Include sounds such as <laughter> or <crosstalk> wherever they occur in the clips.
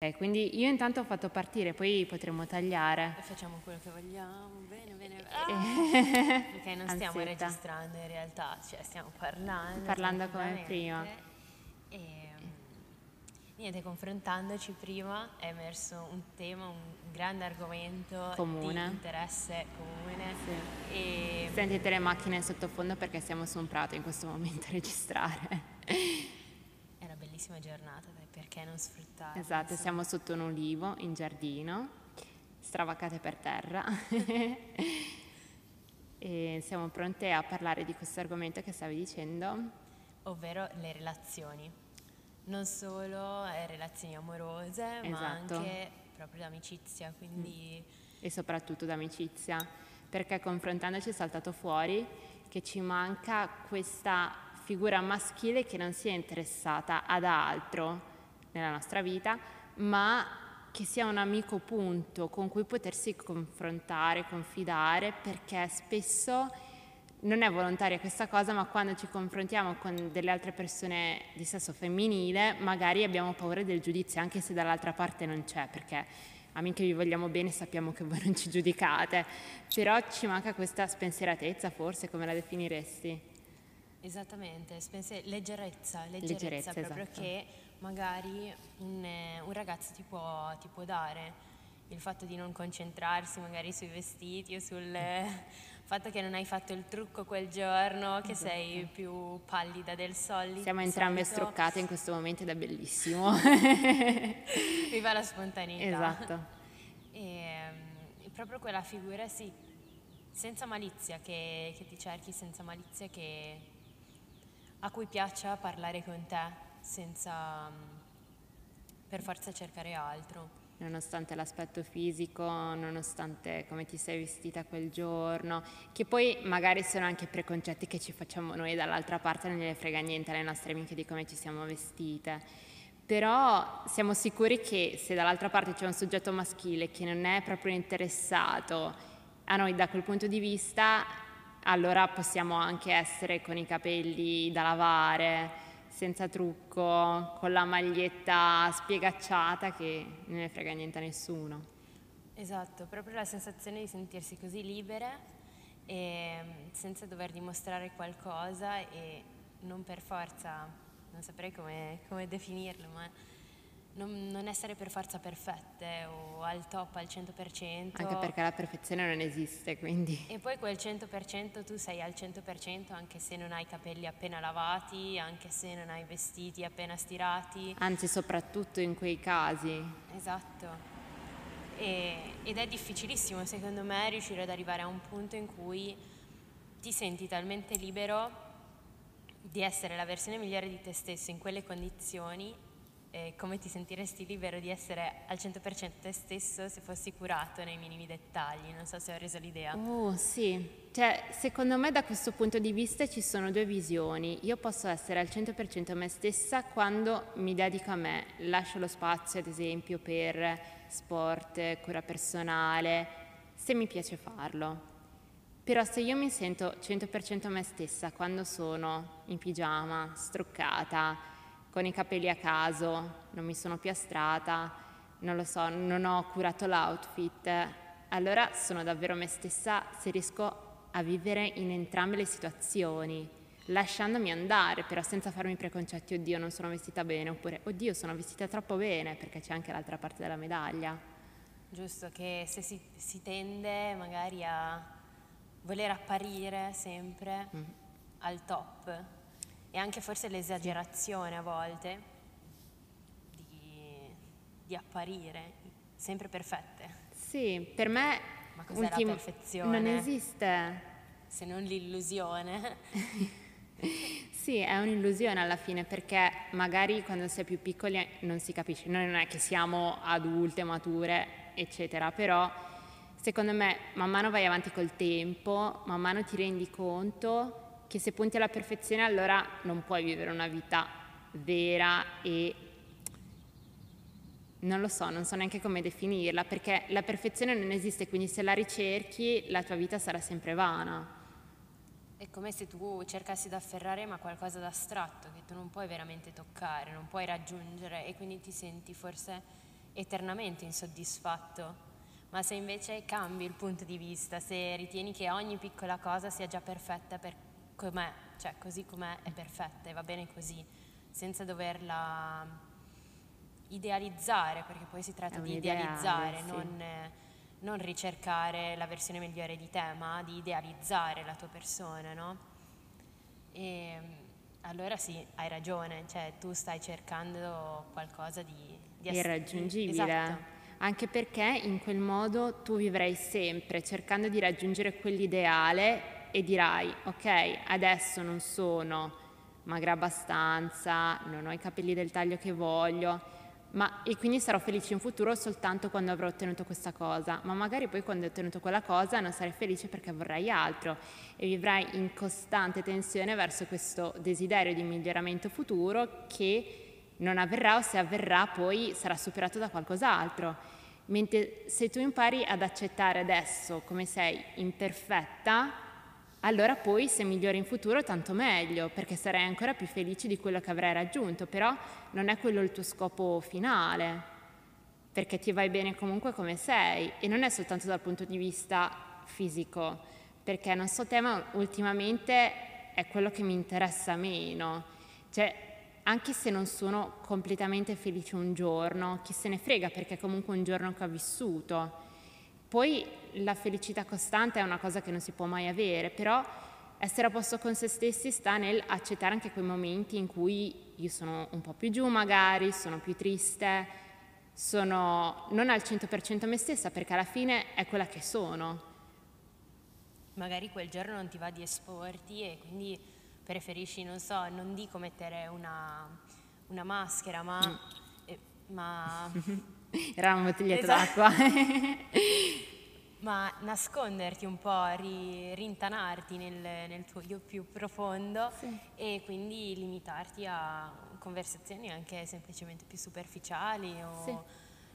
Ok, quindi io intanto ho fatto partire, poi potremo tagliare. E facciamo quello che vogliamo, bene, bene, bene. Ah! Perché non stiamo Ansietta. registrando in realtà, cioè stiamo parlando. Parlando come tranquillamente. E niente, confrontandoci prima è emerso un tema, un grande argomento Comune. di interesse comune. Sì. E Sentite le macchine in sottofondo perché siamo su un prato in questo momento a registrare. Bellissima giornata, dai, perché non sfruttarla? Esatto, insomma. siamo sotto un ulivo in giardino, stravacate per terra. <laughs> e siamo pronte a parlare di questo argomento che stavi dicendo. ovvero le relazioni. Non solo eh, relazioni amorose, ma Esatto. anche proprio d'amicizia, quindi e soprattutto d'amicizia, perché confrontandoci è saltato fuori che ci manca questa figura maschile che non sia interessata ad altro nella nostra vita, ma che sia un amico punto con cui potersi confrontare, confidare, perché spesso non è volontaria questa cosa, ma quando ci confrontiamo con delle altre persone di sesso femminile, magari abbiamo paura del giudizio, anche se dall'altra parte non c'è, perché amiche vi vogliamo bene, sappiamo che voi non ci giudicate, però ci manca questa spensieratezza, forse, come la definiresti? Esattamente, spense- leggerezza, leggerezza, Leggerezza, proprio esatto. che magari un, un ragazzo ti può, ti può dare. Il fatto di non concentrarsi magari sui vestiti o sul eh, <laughs> fatto che non hai fatto il trucco quel giorno, che sei più pallida del solito. Siamo entrambe solito. struccate in questo momento ed è bellissimo. <laughs> Viva la spontaneità. esatto. E, ehm, proprio quella figura, sì, senza malizia, che, che ti cerchi, senza malizia, che, a cui piaccia parlare con te, senza mm, per forza cercare altro. nonostante l'aspetto fisico, nonostante come ti sei vestita quel giorno, che poi magari sono anche preconcetti che ci facciamo noi dall'altra parte, non gliene frega niente alle nostre amiche di come ci siamo vestite. Però siamo sicuri che se dall'altra parte c'è un soggetto maschile che non è proprio interessato a noi da quel punto di vista, allora possiamo anche essere con i capelli da lavare, senza trucco, con la maglietta spiegacciata che non ne frega niente a nessuno. Esatto, proprio la sensazione di sentirsi così libere e mm, senza dover dimostrare qualcosa e non per forza, non saprei come, come definirlo, ma non, non essere per forza perfette o al top al 100%. Anche perché la perfezione non esiste, quindi E poi quel 100% tu sei al 100% anche se non hai i capelli appena lavati, anche se non hai vestiti appena stirati. anzi soprattutto in quei casi. Esatto. E- ed è difficilissimo secondo me riuscire ad arrivare a un punto in cui ti senti talmente libero di essere la versione migliore di te stesso in quelle condizioni, eh, come ti sentiresti libero di essere al 100% te stesso se fossi curato nei minimi dettagli. Non so se ho reso l'idea. Oh sì, cioè secondo me da questo punto di vista ci sono due visioni. Io posso essere al 100% me stessa quando mi dedico a me, lascio lo spazio ad esempio per sport, cura personale, se mi piace farlo. Però se io mi sento 100% me stessa quando sono in pigiama, struccata, con i capelli a caso, non mi sono piastrata, non lo so, non ho curato l'outfit, allora sono davvero me stessa se riesco a vivere in entrambe le situazioni, lasciandomi andare, però senza farmi preconcetti, oddio non sono vestita bene, oppure oddio sono vestita troppo bene, perché c'è anche l'altra parte della medaglia. Giusto che se si, si tende magari a voler apparire sempre Mm. al top e anche forse l'esagerazione a volte di, di apparire sempre perfette, Sì, per me Ma cos'è la ultim- perfezione? non esiste. se non l'illusione. <laughs> Sì, è un'illusione alla fine perché magari quando si è più piccoli non si capisce, noi non è che siamo adulte, mature, eccetera, però secondo me man mano vai avanti col tempo, man mano ti rendi conto che se punti alla perfezione allora non puoi vivere una vita vera e non lo so, non so neanche come definirla, perché la perfezione non esiste, quindi se la ricerchi la tua vita sarà sempre vana. È come se tu cercassi di afferrare ma qualcosa d'astratto che tu non puoi veramente toccare, non puoi raggiungere e quindi ti senti forse eternamente insoddisfatto. Ma se invece cambi il punto di vista, se ritieni che ogni piccola cosa sia già perfetta per com'è, cioè così com'è è perfetta e va bene così, senza doverla idealizzare, perché poi si tratta di idealizzare, sì. non, non, ricercare la versione migliore di te, ma di idealizzare la tua persona, no? E allora sì, hai ragione, cioè tu stai cercando qualcosa di, di irraggiungibile. Esatto. Anche perché in quel modo tu vivrai sempre cercando di raggiungere quell'ideale e dirai, ok, adesso non sono magra abbastanza, non ho i capelli del taglio che voglio, ma, e quindi sarò felice in futuro soltanto quando avrò ottenuto questa cosa, ma magari poi quando hai ottenuto quella cosa non sarai felice perché vorrai altro e vivrai in costante tensione verso questo desiderio di miglioramento futuro che non avverrà o se avverrà poi sarà superato da qualcos'altro. Mentre se tu impari ad accettare adesso come sei imperfetta, allora poi se migliori in futuro tanto meglio, perché sarai ancora più felice di quello che avrai raggiunto, però non è quello il tuo scopo finale, perché ti vai bene comunque come sei e non è soltanto dal punto di vista fisico, perché non so te, ma ultimamente è quello che mi interessa meno. Cioè, anche se non sono completamente felice un giorno, chi se ne frega perché è comunque un giorno che ho vissuto. Poi la felicità costante è una cosa che non si può mai avere, però essere a posto con se stessi sta nel accettare anche quei momenti in cui io sono un po' più giù magari, sono più triste, sono non al 100% me stessa perché alla fine è quella che sono. Magari quel giorno non ti va di esporti e quindi preferisci, non so, non dico mettere una, una maschera, ma... Mm. Eh, ma <laughs> <laughs> Era una bottiglietta esatto. d'acqua. <laughs> Ma nasconderti un po', ri, rintanarti nel, nel, tuo io più profondo sì. e quindi limitarti a conversazioni anche semplicemente più superficiali o sì.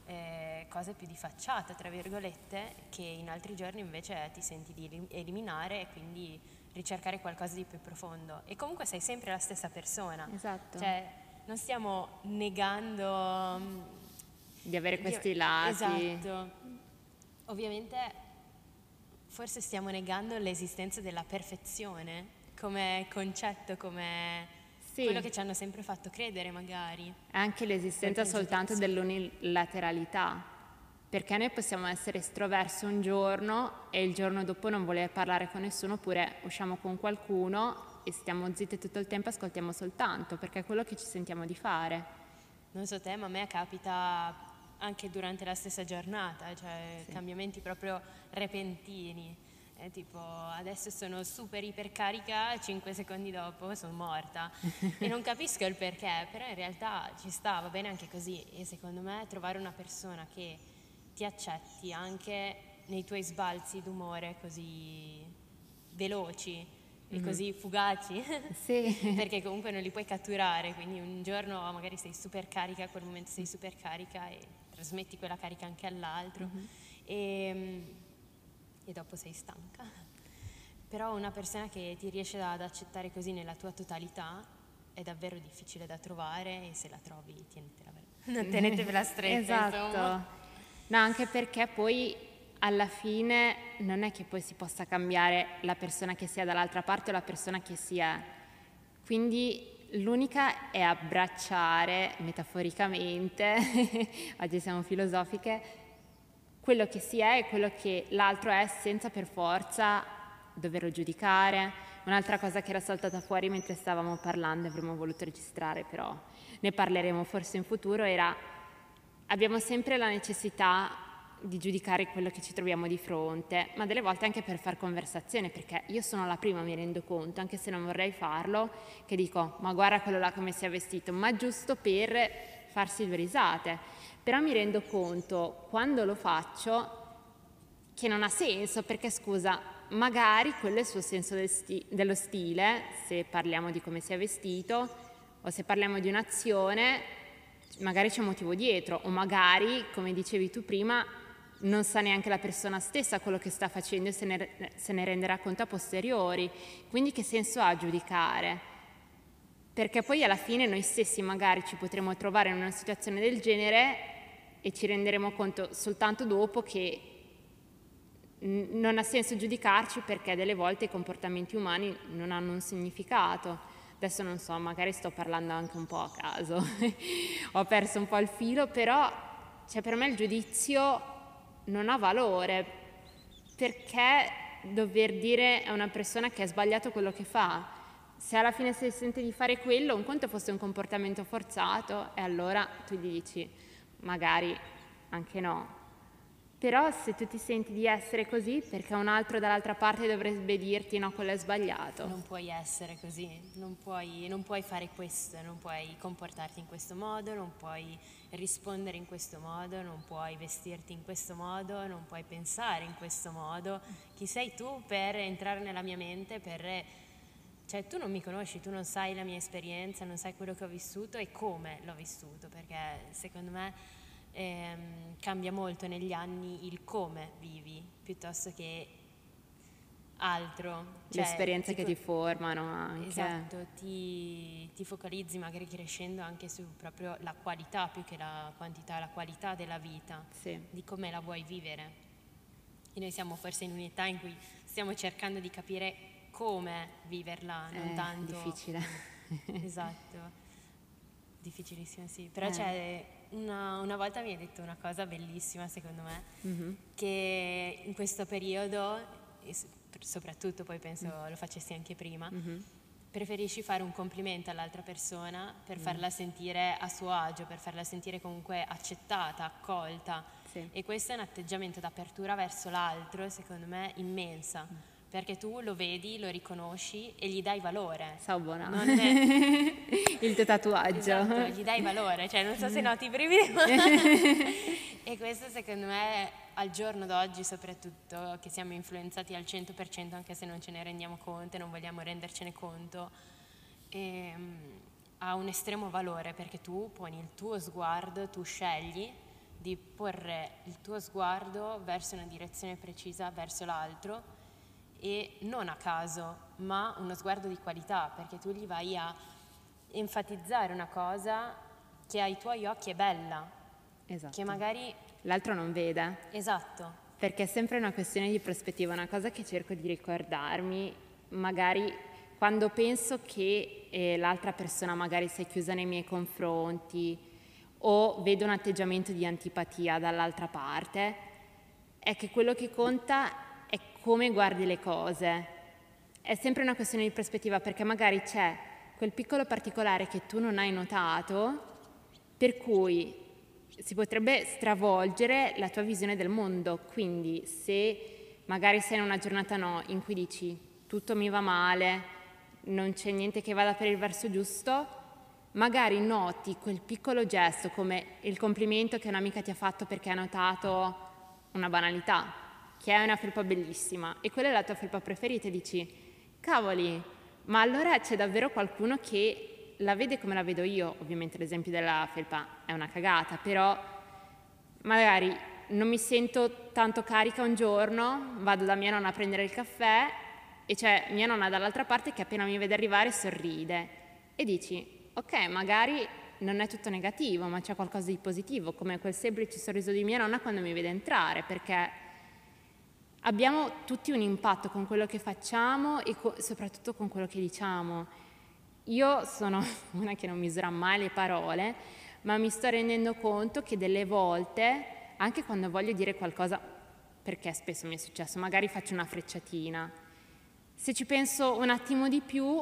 eh, cose più di facciata, tra virgolette, che in altri giorni invece ti senti di eliminare e quindi ricercare qualcosa di più profondo. E comunque sei sempre la stessa persona. Esatto. Cioè, non stiamo negando di avere questi lati. Esatto. Ovviamente forse stiamo negando l'esistenza della perfezione come concetto, come sì. quello che ci hanno sempre fatto credere magari. Anche l'esistenza soltanto dell'unilateralità. Perché noi possiamo essere estroversi un giorno e il giorno dopo non voler parlare con nessuno oppure usciamo con qualcuno e stiamo zitte tutto il tempo e ascoltiamo soltanto, perché è quello che ci sentiamo di fare. Non so te, ma a me capita anche durante la stessa giornata, cioè sì. cambiamenti proprio repentini. Eh, tipo adesso sono super ipercarica, 5 secondi dopo sono morta e non <laughs> capisco il perché, però in realtà ci sta, va bene anche così e secondo me trovare una persona che ti accetti anche nei tuoi sbalzi d'umore così veloci e mm-hmm. così fugaci, <laughs> sì. perché comunque non li puoi catturare, quindi un giorno magari sei super carica, quel momento sei super carica e trasmetti quella carica anche all'altro mm-hmm. e, e, dopo sei stanca. Però una persona che ti riesce ad accettare così nella tua totalità è davvero difficile da trovare e se la trovi tenetela, <laughs> tenetevela stretta. esatto. Insomma. No, anche perché poi alla fine non è che poi si possa cambiare la persona che sia dall'altra parte o la persona che sia. Quindi L'unica è abbracciare metaforicamente, <laughs> oggi siamo filosofiche, quello che si è e quello che l'altro è senza per forza doverlo giudicare. Un'altra cosa che era saltata fuori mentre stavamo parlando, avremmo voluto registrare però ne parleremo forse in futuro, era abbiamo sempre la necessità di giudicare quello che ci troviamo di fronte, ma delle volte anche per far conversazione, perché io sono la prima, mi rendo conto, anche se non vorrei farlo, che dico, ma guarda quello là come si è vestito, ma giusto per farsi due risate. Però mi rendo conto, quando lo faccio, che non ha senso, perché scusa, magari quello è il suo senso del sti- dello stile, se parliamo di come si è vestito, o se parliamo di un'azione, magari c'è un motivo dietro, o magari, come dicevi tu prima, non sa neanche la persona stessa quello che sta facendo e se ne, se ne renderà conto a posteriori. Quindi che senso ha giudicare? Perché poi alla fine noi stessi magari ci potremo trovare in una situazione del genere e ci renderemo conto soltanto dopo che non ha senso giudicarci perché delle volte i comportamenti umani non hanno un significato. Adesso non so, magari sto parlando anche un po' a caso, <laughs> ho perso un po' il filo, però cioè, per me il giudizio non ha valore. Perché dover dire a una persona che ha sbagliato quello che fa, se alla fine si sente di fare quello, un conto fosse un comportamento forzato e allora tu gli dici magari anche no, però se tu ti senti di essere così, perché un altro dall'altra parte dovrebbe dirti no, quello è sbagliato. Non puoi essere così, non puoi, non puoi fare questo, non puoi comportarti in questo modo, non puoi rispondere in questo modo, non puoi vestirti in questo modo, non puoi pensare in questo modo. Chi sei tu per entrare nella mia mente, per... Cioè tu non mi conosci, tu non sai la mia esperienza, non sai quello che ho vissuto e come l'ho vissuto, perché secondo me ehm, cambia molto negli anni il come vivi piuttosto che altro. Cioè, Le esperienze che ti formano anche. Esatto, ti, ti, focalizzi magari crescendo anche su proprio la qualità più che la quantità, la qualità della vita, sì. di come la vuoi vivere. E noi siamo forse in un'età in cui stiamo cercando di capire come viverla, non È tanto... difficile. <laughs> esatto, difficilissimo sì, però eh. c'è una, una, volta mi hai detto una cosa bellissima secondo me, mm-hmm. che in questo periodo, soprattutto poi penso mm. lo facessi anche prima, mm-hmm. preferisci fare un complimento all'altra persona per mm. farla sentire a suo agio, per farla sentire comunque accettata, accolta. Sì. E questo è un atteggiamento d'apertura verso l'altro, secondo me, immensa. Mm perché tu lo vedi, lo riconosci e gli dai valore. Ciao buona. È... <laughs> Il tuo tatuaggio. Esatto, gli dai valore, cioè non so se noti i brividi. <laughs> e questo secondo me al giorno d'oggi soprattutto, che siamo influenzati al 100% anche se non ce ne rendiamo conto e non vogliamo rendercene conto, ehm, ha un estremo valore perché tu poni il tuo sguardo, tu scegli di porre il tuo sguardo verso una direzione precisa, verso l'altro e non a caso, ma uno sguardo di qualità, perché tu gli vai a enfatizzare una cosa che ai tuoi occhi è bella, esatto. che magari l'altro non vede. Esatto. Perché è sempre una questione di prospettiva, una cosa che cerco di ricordarmi, magari quando penso che eh, l'altra persona magari si è chiusa nei miei confronti o vedo un atteggiamento di antipatia dall'altra parte, è che quello che conta è come guardi le cose. È sempre una questione di prospettiva perché magari c'è quel piccolo particolare che tu non hai notato, per cui si potrebbe stravolgere la tua visione del mondo. Quindi se magari sei in una giornata no, in cui dici tutto mi va male, non c'è niente che vada per il verso giusto, magari noti quel piccolo gesto come il complimento che un'amica ti ha fatto perché ha notato una banalità che è una felpa bellissima e quella è la tua felpa preferita e dici, cavoli, ma allora c'è davvero qualcuno che la vede come la vedo io, ovviamente l'esempio della felpa è una cagata, però magari non mi sento tanto carica un giorno, vado da mia nonna a prendere il caffè e c'è mia nonna dall'altra parte che appena mi vede arrivare sorride e dici, ok, magari non è tutto negativo, ma c'è qualcosa di positivo, come quel semplice sorriso di mia nonna quando mi vede entrare, perché Abbiamo tutti un impatto con quello che facciamo e co- soprattutto con quello che diciamo. Io sono <laughs> una che non misura mai le parole, ma mi sto rendendo conto che delle volte, anche quando voglio dire qualcosa, perché spesso mi è successo, magari faccio una frecciatina, se ci penso un attimo di più,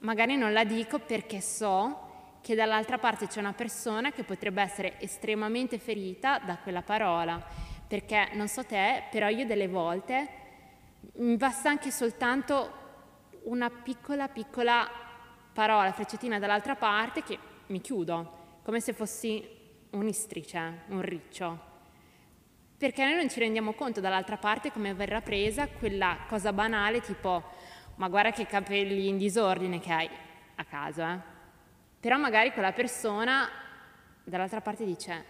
magari non la dico perché so che dall'altra parte c'è una persona che potrebbe essere estremamente ferita da quella parola perché non so te, però io delle volte mi basta anche soltanto una piccola piccola parola, freccettina dall'altra parte che mi chiudo, come se fossi un'istrice, un riccio. Perché noi non ci rendiamo conto dall'altra parte come verrà presa quella cosa banale tipo ma guarda che capelli in disordine che hai a caso, eh. Però magari quella persona dall'altra parte dice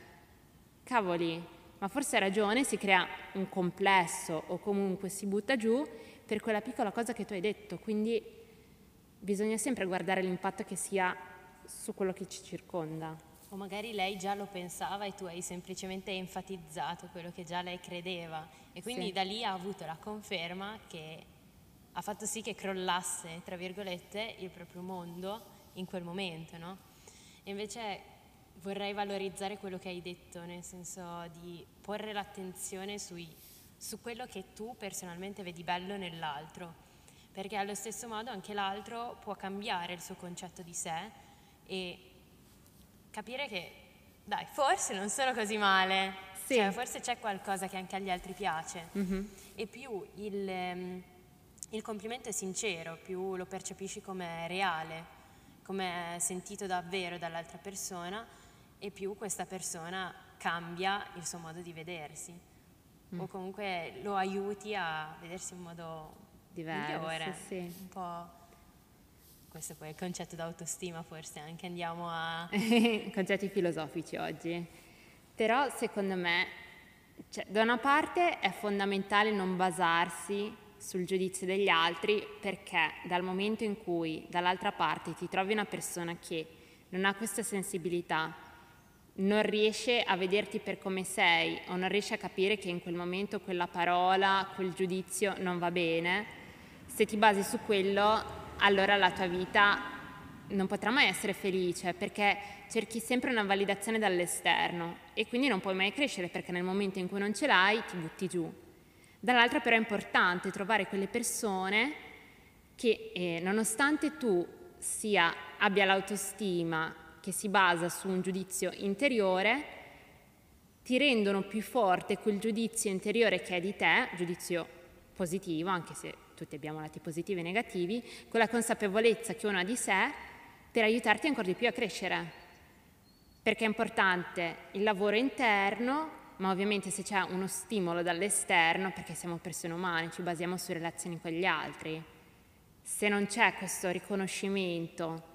cavoli, ma forse ha ragione, si crea un complesso o comunque si butta giù per quella piccola cosa che tu hai detto, quindi bisogna sempre guardare l'impatto che si ha su quello che ci circonda. o magari lei già lo pensava e tu hai semplicemente enfatizzato quello che già lei credeva e quindi Sì. da lì ha avuto la conferma che ha fatto sì che crollasse, tra virgolette, il proprio mondo in quel momento, no? E invece vorrei valorizzare quello che hai detto, nel senso di porre l'attenzione sui- su quello che tu personalmente vedi bello nell'altro, perché allo stesso modo anche l'altro può cambiare il suo concetto di sé e capire che, dai, forse non sono così male, Sì. cioè, forse c'è qualcosa che anche agli altri piace Mhm. e più il, ehm, il complimento è sincero, più lo percepisci come reale, come sentito davvero dall'altra persona e più questa persona cambia il suo modo di vedersi o comunque lo aiuti a vedersi in modo Diverso, migliore. sì. Un po' questo poi è il concetto d'autostima forse anche andiamo a <laughs> concetti filosofici oggi. Però secondo me, cioè, da una parte è fondamentale non basarsi sul giudizio degli altri perché dal momento in cui dall'altra parte ti trovi una persona che non ha questa sensibilità, non riesce a vederti per come sei o non riesce a capire che in quel momento quella parola, quel giudizio non va bene, se ti basi su quello, allora la tua vita non potrà mai essere felice perché cerchi sempre una validazione dall'esterno e quindi non puoi mai crescere perché nel momento in cui non ce l'hai ti butti giù. Dall'altra però è importante trovare quelle persone che eh, nonostante tu sia, abbia l'autostima che si basa su un giudizio interiore, ti rendono più forte quel giudizio interiore che è di te, giudizio positivo, anche se tutti abbiamo lati positivi e negativi, con la consapevolezza che uno ha di sé per aiutarti ancora di più a crescere. Perché è importante il lavoro interno, ma ovviamente se c'è uno stimolo dall'esterno, perché siamo persone umane, ci basiamo su relazioni con gli altri. Se non c'è questo riconoscimento,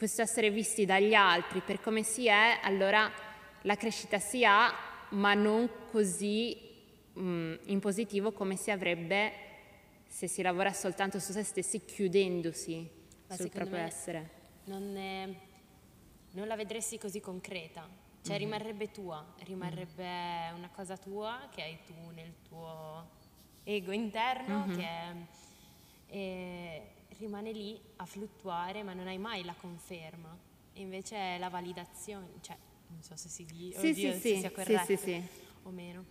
questo essere visti dagli altri per come si è, allora la crescita si ha, ma non così mm, in positivo come si avrebbe se si lavora soltanto su se stessi chiudendosi Ma sul proprio essere. non, è- non la vedresti così concreta, cioè Mhm. rimarrebbe tua, rimarrebbe una cosa tua che hai tu nel tuo ego interno Mhm. che e rimane lì a fluttuare ma non hai mai la conferma. Invece la validazione, cioè non so se si, di- Sì, oddio, sì, se sì, sia corretto sì, sì. o meno.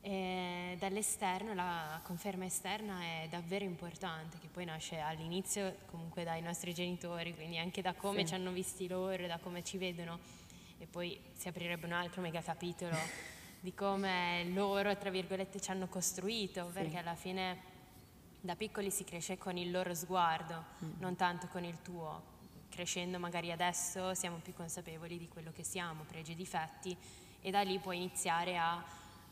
E dall'esterno la conferma esterna è davvero importante, che poi nasce all'inizio comunque dai nostri genitori, quindi anche da come ci hanno visti loro, da come ci vedono, e poi si aprirebbe un altro mega capitolo <laughs> di come loro, tra virgolette, ci hanno costruito, perché alla fine da piccoli si cresce con il loro sguardo, non tanto con il tuo. Crescendo magari adesso siamo più consapevoli di quello che siamo, pregi e difetti, e da lì puoi iniziare a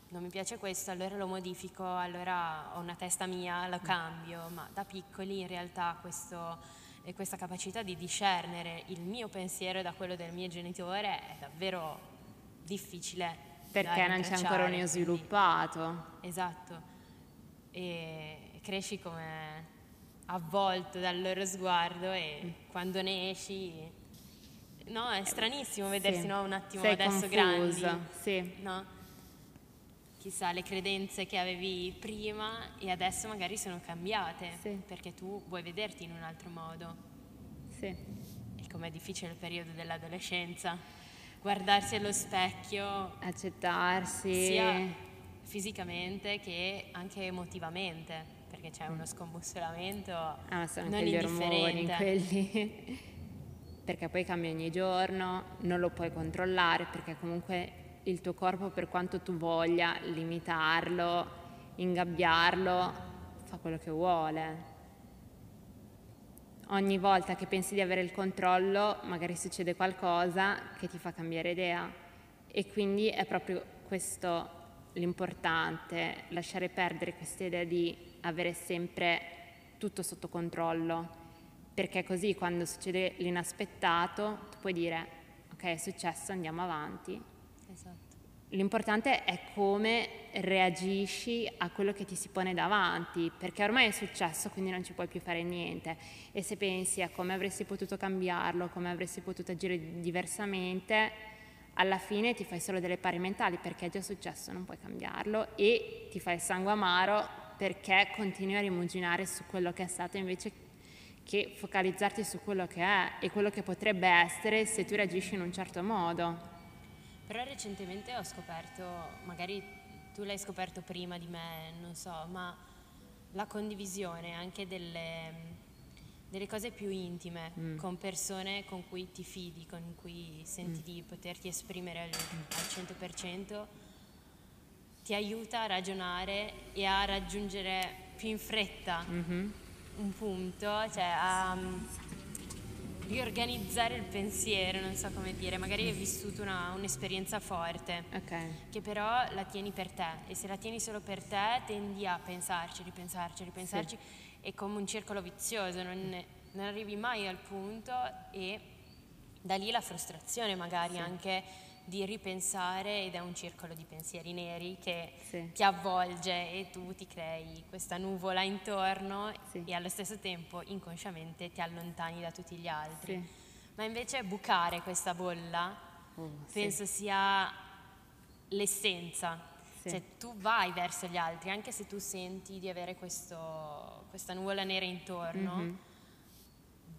non mi piace questo, allora lo modifico, allora ho una testa mia, lo cambio, ma da piccoli in realtà questo, e questa capacità di discernere il mio pensiero da quello del mio genitore è davvero difficile. Perché non c'è ancora un rintracciare, io quindi- sviluppato. Esatto, e cresci come avvolto dal loro sguardo e quando ne esci, no, è stranissimo vedersi Sì. no, un attimo Sei adesso confusa, grandi, sì. no? Chissà le credenze che avevi prima e adesso magari sono cambiate Sì. perché tu vuoi vederti in un altro modo. Sì. E com'è difficile il periodo dell'adolescenza, guardarsi allo specchio Accettarsi. sia fisicamente che anche emotivamente, perché c'è uno scombussolamento Ah, sono non anche gli ormoni quelli. <laughs> perché poi cambia ogni giorno, non lo puoi controllare perché comunque il tuo corpo per quanto tu voglia limitarlo, ingabbiarlo, fa quello che vuole. Ogni volta che pensi di avere il controllo, magari succede qualcosa che ti fa cambiare idea. E quindi è proprio questo l'importante, lasciare perdere questa idea di avere sempre tutto sotto controllo, perché così quando succede l'inaspettato tu puoi dire ok è successo, andiamo avanti. Esatto. L'importante è come reagisci a quello che ti si pone davanti, perché ormai è successo, quindi non ci puoi più fare niente. E se pensi a come avresti potuto cambiarlo, come avresti potuto agire diversamente, alla fine ti fai solo delle pari mentali perché è già successo, non puoi cambiarlo e ti fai il sangue amaro perché continui a rimuginare su quello che è stato invece che focalizzarti su quello che è e quello che potrebbe essere se tu reagisci in un certo modo. Però recentemente ho scoperto, magari tu l'hai scoperto prima di me, non so, ma la condivisione anche delle, delle cose più intime mm. con persone con cui ti fidi, con cui senti mm. di poterti esprimere al, al 100%, ti aiuta a ragionare e a raggiungere più in fretta mm-hmm. un punto, cioè a riorganizzare il pensiero, non so come dire, magari hai vissuto una, un'esperienza forte, okay. che però la tieni per te e se la tieni solo per te tendi a pensarci, ripensarci, ripensarci, sì. è come un circolo vizioso, non, non, arrivi mai al punto e da lì la frustrazione magari sì. anche di ripensare ed è un circolo di pensieri neri che sì. ti avvolge e tu ti crei questa nuvola intorno sì. e allo stesso tempo inconsciamente ti allontani da tutti gli altri. Sì. Ma invece bucare questa bolla oh, penso sia l'essenza. Cioè tu vai verso gli altri, anche se tu senti di avere questo, questa nuvola nera intorno. Mm-hmm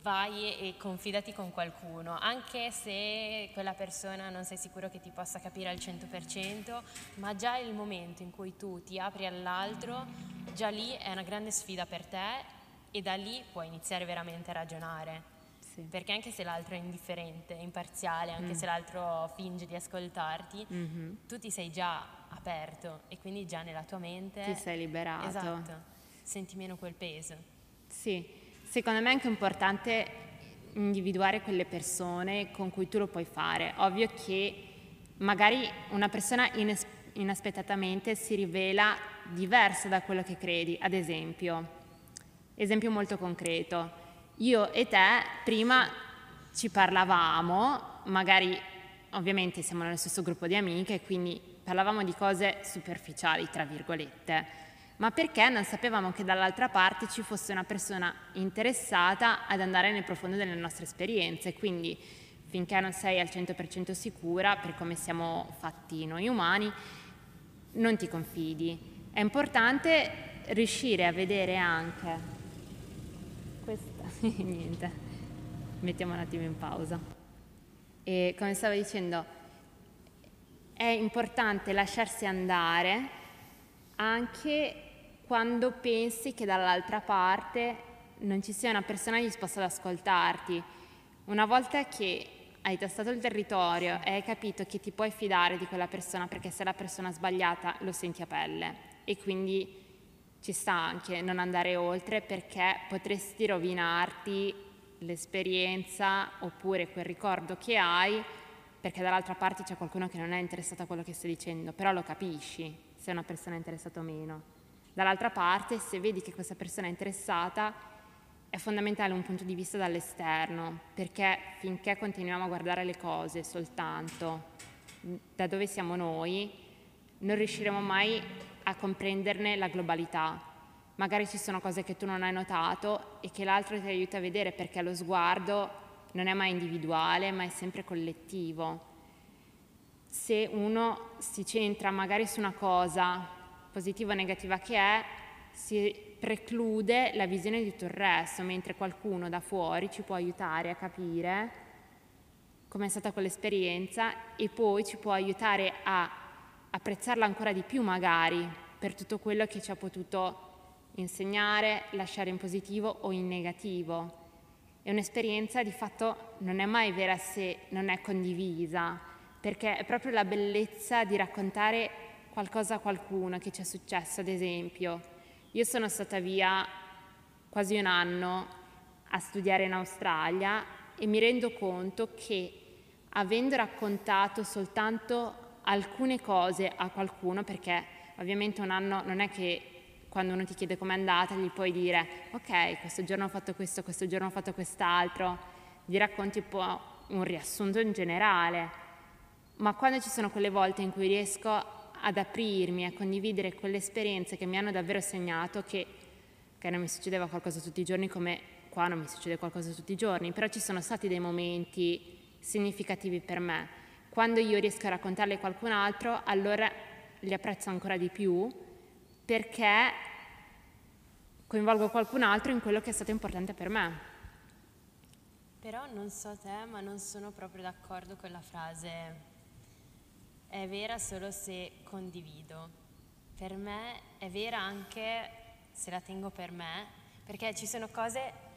vai e confidati con qualcuno, anche se quella persona non sei sicuro che ti possa capire al 100%, ma già il momento in cui tu ti apri all'altro, già lì è una grande sfida per te e da lì puoi iniziare veramente a ragionare. Sì. Perché anche se l'altro è indifferente, imparziale, anche mm. se l'altro finge di ascoltarti, mm-hmm. tu ti sei già aperto e quindi già nella tua mente... Ti sei liberato. Esatto, senti meno quel peso. Sì, Secondo me è anche importante individuare quelle persone con cui tu lo puoi fare. Ovvio che magari una persona ines- inaspettatamente si rivela diversa da quello che credi. Ad esempio, esempio molto concreto, io e te prima ci parlavamo, magari ovviamente siamo nello stesso gruppo di amiche, quindi parlavamo di cose superficiali, tra virgolette ma perché non sapevamo che dall'altra parte ci fosse una persona interessata ad andare nel profondo delle nostre esperienze. Quindi finché non sei al 100% sicura, per come siamo fatti noi umani, non ti confidi. È importante riuscire a vedere anche questa, <laughs> niente, mettiamo un attimo in pausa. E come stavo dicendo, è importante lasciarsi andare anche quando pensi che dall'altra parte non ci sia una persona disposta ad ascoltarti. Una volta che hai tastato il territorio e hai capito che ti puoi fidare di quella persona perché se è la persona sbagliata lo senti a pelle e quindi ci sta anche non andare oltre perché potresti rovinarti l'esperienza oppure quel ricordo che hai perché dall'altra parte c'è qualcuno che non è interessato a quello che stai dicendo, però lo capisci se una persona è interessata o meno. Dall'altra parte, se vedi che questa persona è interessata, è fondamentale un punto di vista dall'esterno, perché finché continuiamo a guardare le cose soltanto da dove siamo noi, non riusciremo mai a comprenderne la globalità. Magari ci sono cose che tu non hai notato e che l'altro ti aiuta a vedere perché lo sguardo non è mai individuale, ma è sempre collettivo. Se uno si centra magari su una cosa positiva o negativa che è, si preclude la visione di tutto il resto, mentre qualcuno da fuori ci può aiutare a capire come è stata quell'esperienza e poi ci può aiutare a apprezzarla ancora di più magari per tutto quello che ci ha potuto insegnare, lasciare in positivo o in negativo. E un'esperienza di fatto non è mai vera se non è condivisa, perché è proprio la bellezza di raccontare qualcosa a qualcuno che ci è successo, ad esempio. Io sono stata via quasi un anno a studiare in Australia e mi rendo conto che avendo raccontato soltanto alcune cose a qualcuno, perché ovviamente un anno non è che quando uno ti chiede com'è andata gli puoi dire ok, questo giorno ho fatto questo, questo giorno ho fatto quest'altro, gli racconti un po' un riassunto in generale ma quando ci sono quelle volte in cui riesco ad aprirmi, a condividere quelle esperienze che mi hanno davvero segnato, che, che non mi succedeva qualcosa tutti i giorni come qua non mi succede qualcosa tutti i giorni, però ci sono stati dei momenti significativi per me. Quando io riesco a raccontarli a qualcun altro, allora li apprezzo ancora di più perché coinvolgo qualcun altro in quello che è stato importante per me. Però non so te, ma non sono proprio d'accordo con la frase è vera solo se condivido. Per me è vera anche se la tengo per me, perché ci sono cose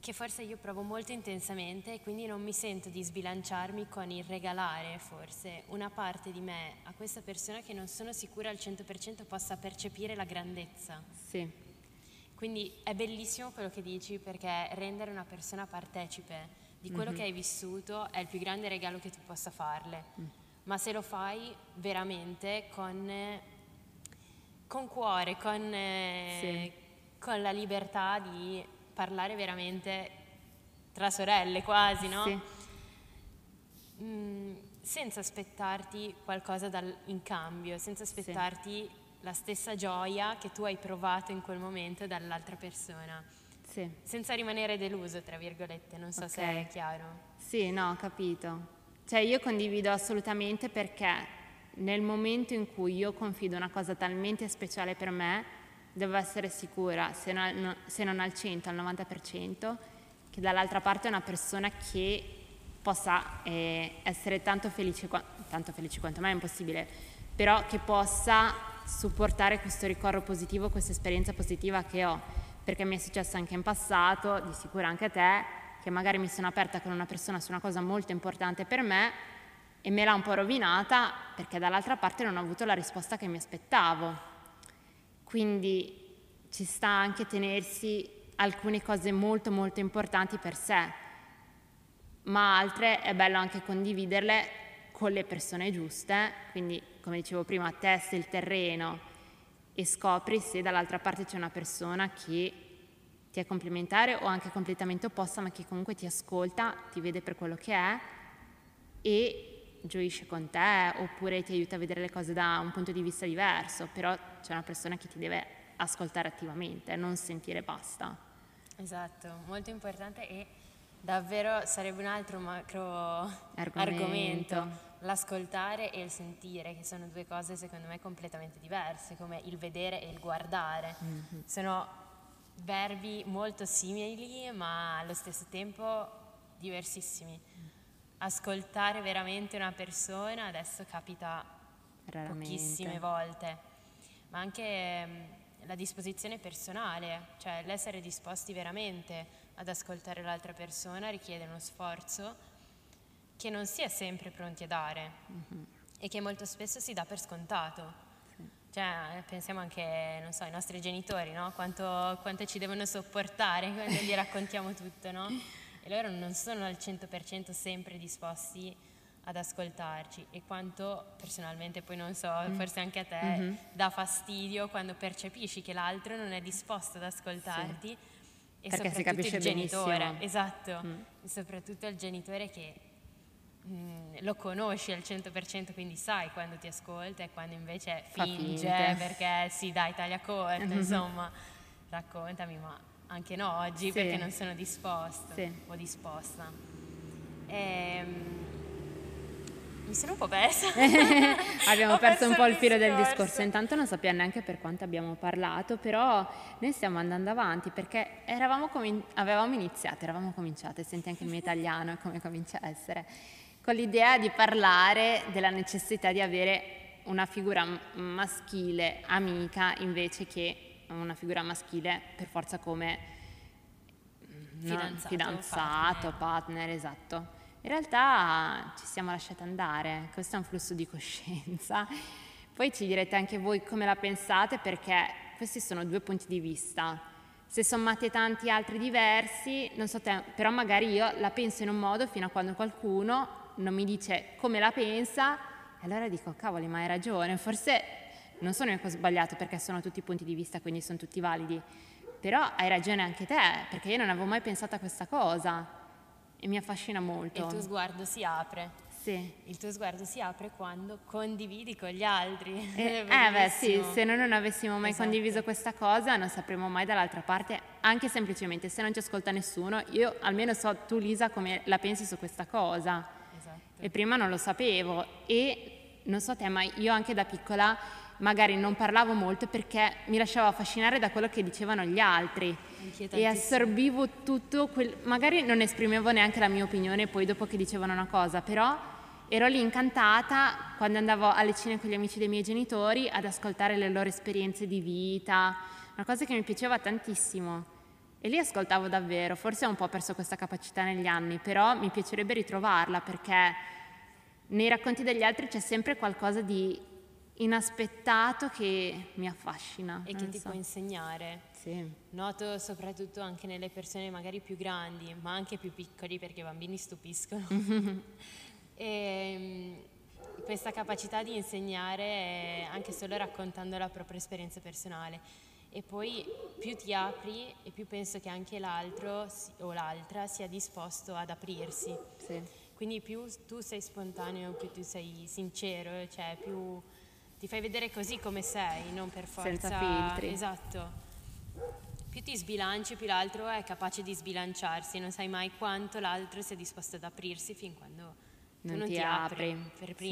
che forse io provo molto intensamente e quindi non mi sento di sbilanciarmi con il regalare forse una parte di me a questa persona che non sono sicura al 100% possa percepire la grandezza. Sì. Quindi è bellissimo quello che dici perché rendere una persona partecipe di quello mm-hmm. che hai vissuto è il più grande regalo che tu possa farle. Mm. Ma se lo fai veramente con, con cuore, con, sì. con, la libertà di parlare veramente tra sorelle quasi, no? Sì. Mm, senza aspettarti qualcosa dal, in cambio, senza aspettarti sì la stessa gioia che tu hai provato in quel momento dall'altra persona. Sì. Senza rimanere deluso, tra virgolette, non so okay. se è chiaro. Sì, no, ho capito. Cioè io condivido assolutamente perché nel momento in cui io confido una cosa talmente speciale per me, devo essere sicura, se non, se non al 100, al 90%, che dall'altra parte è una persona che possa eh, essere tanto felice, tanto felice quanto me, è impossibile, però che possa supportare questo ricordo positivo, questa esperienza positiva che ho, perché mi è successo anche in passato, di sicuro anche a te, che magari mi sono aperta con una persona su una cosa molto importante per me e me l'ha un po' rovinata perché dall'altra parte non ho avuto la risposta che mi aspettavo. Quindi ci sta anche tenersi alcune cose molto molto importanti per sé, ma altre è bello anche condividerle con le persone giuste, quindi come dicevo prima, testi il terreno e scopri se dall'altra parte c'è una persona che ti è complementare o anche completamente opposta, ma che comunque ti ascolta, ti vede per quello che è e gioisce con te oppure ti aiuta a vedere le cose da un punto di vista diverso, però c'è una persona che ti deve ascoltare attivamente, non sentire basta. Esatto, molto importante e davvero sarebbe un altro macro argomento. argomento. L'ascoltare e il sentire, che sono due cose secondo me completamente diverse, come il vedere e il guardare. Mm-hmm. Sono verbi molto simili, ma allo stesso tempo diversissimi. Ascoltare veramente una persona adesso capita Raramente. pochissime volte, ma anche mm, la disposizione personale, cioè l'essere disposti veramente ad ascoltare l'altra persona richiede uno sforzo che non si è sempre pronti a dare mm-hmm. e che molto spesso si dà per scontato. Cioè, pensiamo anche, non so, ai nostri genitori, no? quanto, quanto, ci devono sopportare quando gli raccontiamo tutto, no? E loro non sono al 100% sempre disposti ad ascoltarci e quanto personalmente poi non so, mm. forse anche a te mm-hmm. dà fastidio quando percepisci che l'altro non è disposto ad ascoltarti sì e Perché si capisce il genitore, benissimo. esatto, mm. soprattutto il genitore che mm, lo conosci al 100%, quindi sai quando ti ascolta e quando invece finge perché sì dai taglia corto, mm-hmm. insomma, raccontami, ma anche no oggi sì. perché non sono disposto sì. o disposta. Ehm, mi sono un po' persa. <laughs> abbiamo <laughs> perso, perso un po' il filo del discorso, intanto non sappiamo neanche per quanto abbiamo parlato, però noi stiamo andando avanti perché comin- avevamo iniziato, eravamo cominciate, senti anche il mio italiano e come comincia a essere, con l'idea di parlare della necessità di avere una figura maschile amica invece che una figura maschile per forza come fidanzato, no, fidanzato partner. partner, esatto. In realtà ci siamo lasciate andare, questo è un flusso di coscienza. Poi ci direte anche voi come la pensate perché questi sono due punti di vista. Se sommate tanti altri diversi, non so te, però magari io la penso in un modo fino a quando qualcuno non mi dice come la pensa e allora dico cavoli ma hai ragione, forse non sono io che ho sbagliato perché sono tutti punti di vista quindi sono tutti validi, però hai ragione anche te perché io non avevo mai pensato a questa cosa e mi affascina molto. E il tuo sguardo si apre. Sì. Il tuo sguardo si apre quando condividi con gli altri. Eh, <laughs> eh, beh sì, se noi non avessimo mai Esatto. condiviso questa cosa non sapremo mai dall'altra parte, anche semplicemente se non ci ascolta nessuno, io almeno so tu Lisa come la pensi su questa cosa. E prima non lo sapevo e non so te ma io anche da piccola magari non parlavo molto perché mi lasciavo affascinare da quello che dicevano gli altri. E assorbivo tutto, quel- magari non esprimevo neanche la mia opinione poi dopo che dicevano una cosa, però ero lì incantata quando andavo alle cene con gli amici dei miei genitori ad ascoltare le loro esperienze di vita, una cosa che mi piaceva tantissimo. E lì ascoltavo davvero, forse ho un po' perso questa capacità negli anni, però mi piacerebbe ritrovarla perché nei racconti degli altri c'è sempre qualcosa di inaspettato che mi affascina. E che ti so. può insegnare. Sì. Noto soprattutto anche nelle persone magari più grandi, ma anche più piccoli perché i bambini stupiscono. <laughs> Ehm, questa capacità di insegnare eh, anche solo raccontando la propria esperienza personale. E poi più ti apri e più penso che anche l'altro o l'altra sia disposto ad aprirsi. Sì. Quindi più tu sei spontaneo, più tu sei sincero, cioè più ti fai vedere così come sei, non per forza Senza filtri. Esatto. Più ti sbilanci, più l'altro è capace di sbilanciarsi, non sai mai quanto l'altro sia disposto ad aprirsi fin quando tu Non non, ti ti, apri, apri, per sì.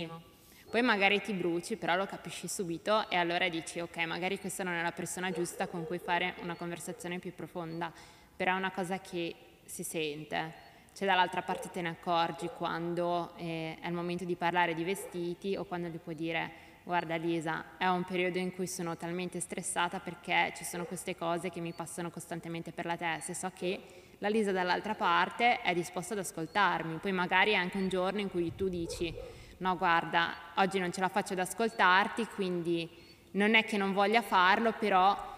Poi magari ti bruci, però lo capisci subito e allora dici ok, magari questa non è la persona giusta con cui fare una conversazione più profonda, però è una cosa che si sente. Cioè dall'altra parte te ne accorgi quando eh, è il momento di parlare di vestiti o quando gli puoi dire guarda Lisa, è un periodo in cui sono talmente stressata perché ci sono queste cose che mi passano costantemente per la testa e so che la Lisa dall'altra parte è disposta ad ascoltarmi, poi magari è anche un giorno in cui tu dici no guarda, oggi non ce la faccio ad ascoltarti, quindi non è che non voglia farlo, però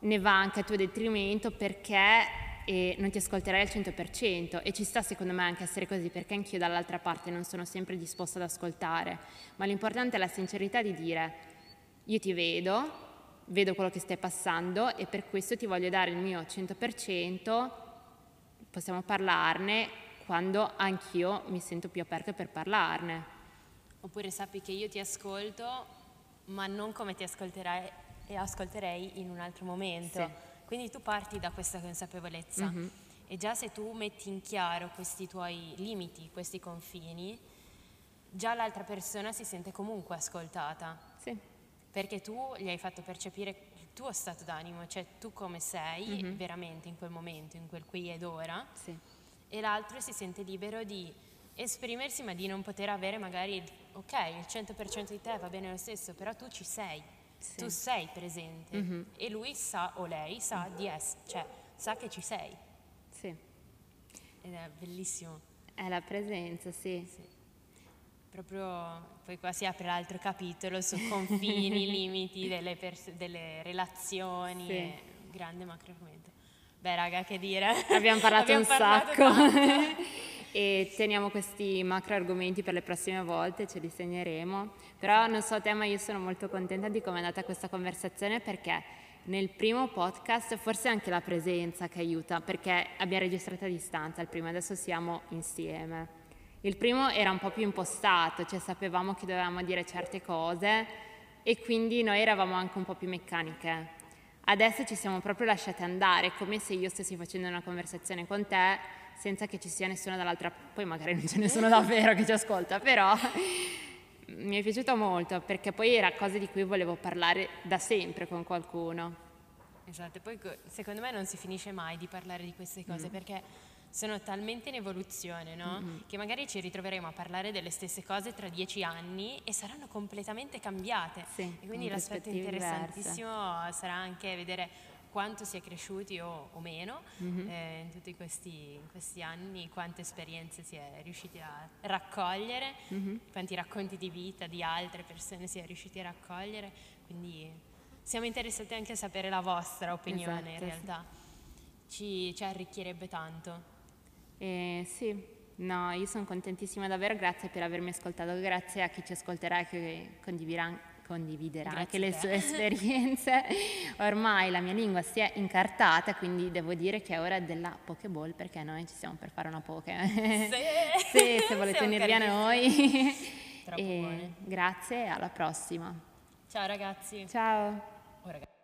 ne va anche a tuo detrimento perché eh, non ti ascolterai al 100% e ci sta secondo me anche essere così perché anch'io dall'altra parte non sono sempre disposta ad ascoltare, ma l'importante è la sincerità di dire io ti vedo, vedo quello che stai passando e per questo ti voglio dare il mio 100%, possiamo parlarne quando anch'io mi sento più aperta per parlarne. Oppure sappi che io ti ascolto, ma non come ti ascolterai e ascolterei in un altro momento. Sì. Quindi tu parti da questa consapevolezza Mhm. e già se tu metti in chiaro questi tuoi limiti, questi confini, già l'altra persona si sente comunque ascoltata, Sì, perché tu gli hai fatto percepire il tuo stato d'animo, cioè tu come sei Mhm. veramente in quel momento, in quel qui ed ora, sì, e l'altro si sente libero di esprimersi ma di non poter avere magari, ok, il 100% di te va bene lo stesso, però tu ci sei, Sì. tu sei presente Mhm. e lui sa o lei sa di essere, cioè sa che ci sei sì. ed è bellissimo. È la presenza, sì. Sì. Proprio poi qua si apre l'altro capitolo su confini, <laughs> limiti delle, pers- delle relazioni, Sì. grande macro argomento. Beh raga, che dire? Abbiamo <laughs> parlato Abbiamo un parlato sacco. <laughs> e teniamo questi macro argomenti per le prossime volte, ce li segneremo. Però non so te, ma io sono molto contenta di come è andata questa conversazione perché nel primo podcast forse anche la presenza che aiuta, perché abbiamo registrato a distanza, il primo adesso siamo insieme. Il primo era un po' più impostato, cioè sapevamo che dovevamo dire certe cose e quindi noi eravamo anche un po' più meccaniche. Adesso ci siamo proprio lasciate andare, come se io stessi facendo una conversazione con te senza che ci sia nessuno dall'altra poi magari non c'è nessuno davvero che ci ascolta, però mi è piaciuto molto perché poi era cose di cui volevo parlare da sempre con qualcuno. Esatto, poi co- secondo me non si finisce mai di parlare di queste Mm. cose perché sono talmente in evoluzione, no? Mm-hmm. Che magari ci ritroveremo a parlare delle stesse cose tra dieci anni e saranno completamente cambiate. Sì, e quindi l'aspetto interessantissimo sarà anche vedere quanto si è cresciuti o, o meno Mm-hmm. eh, in tutti questi, in questi anni, quante esperienze si è riusciti a raccogliere, Mm-hmm. quanti racconti di vita di altre persone si è riusciti a raccogliere. Quindi siamo interessati anche a sapere la vostra opinione Esatto, in realtà. Ci, ci arricchirebbe tanto. E sì, no, io sono contentissima davvero, grazie per avermi ascoltato, grazie a chi ci ascolterà e che condividerà, condividere Grazie anche le sue <laughs> esperienze. Ormai la mia lingua si è incartata, quindi devo dire che è ora della Pokéball perché noi ci stiamo per fare una Poké. <laughs> Sì, se volete Siamo a noi. Troppo E buone. grazie e alla prossima. Ciao ragazzi. Ciao. Oh, ragazzi.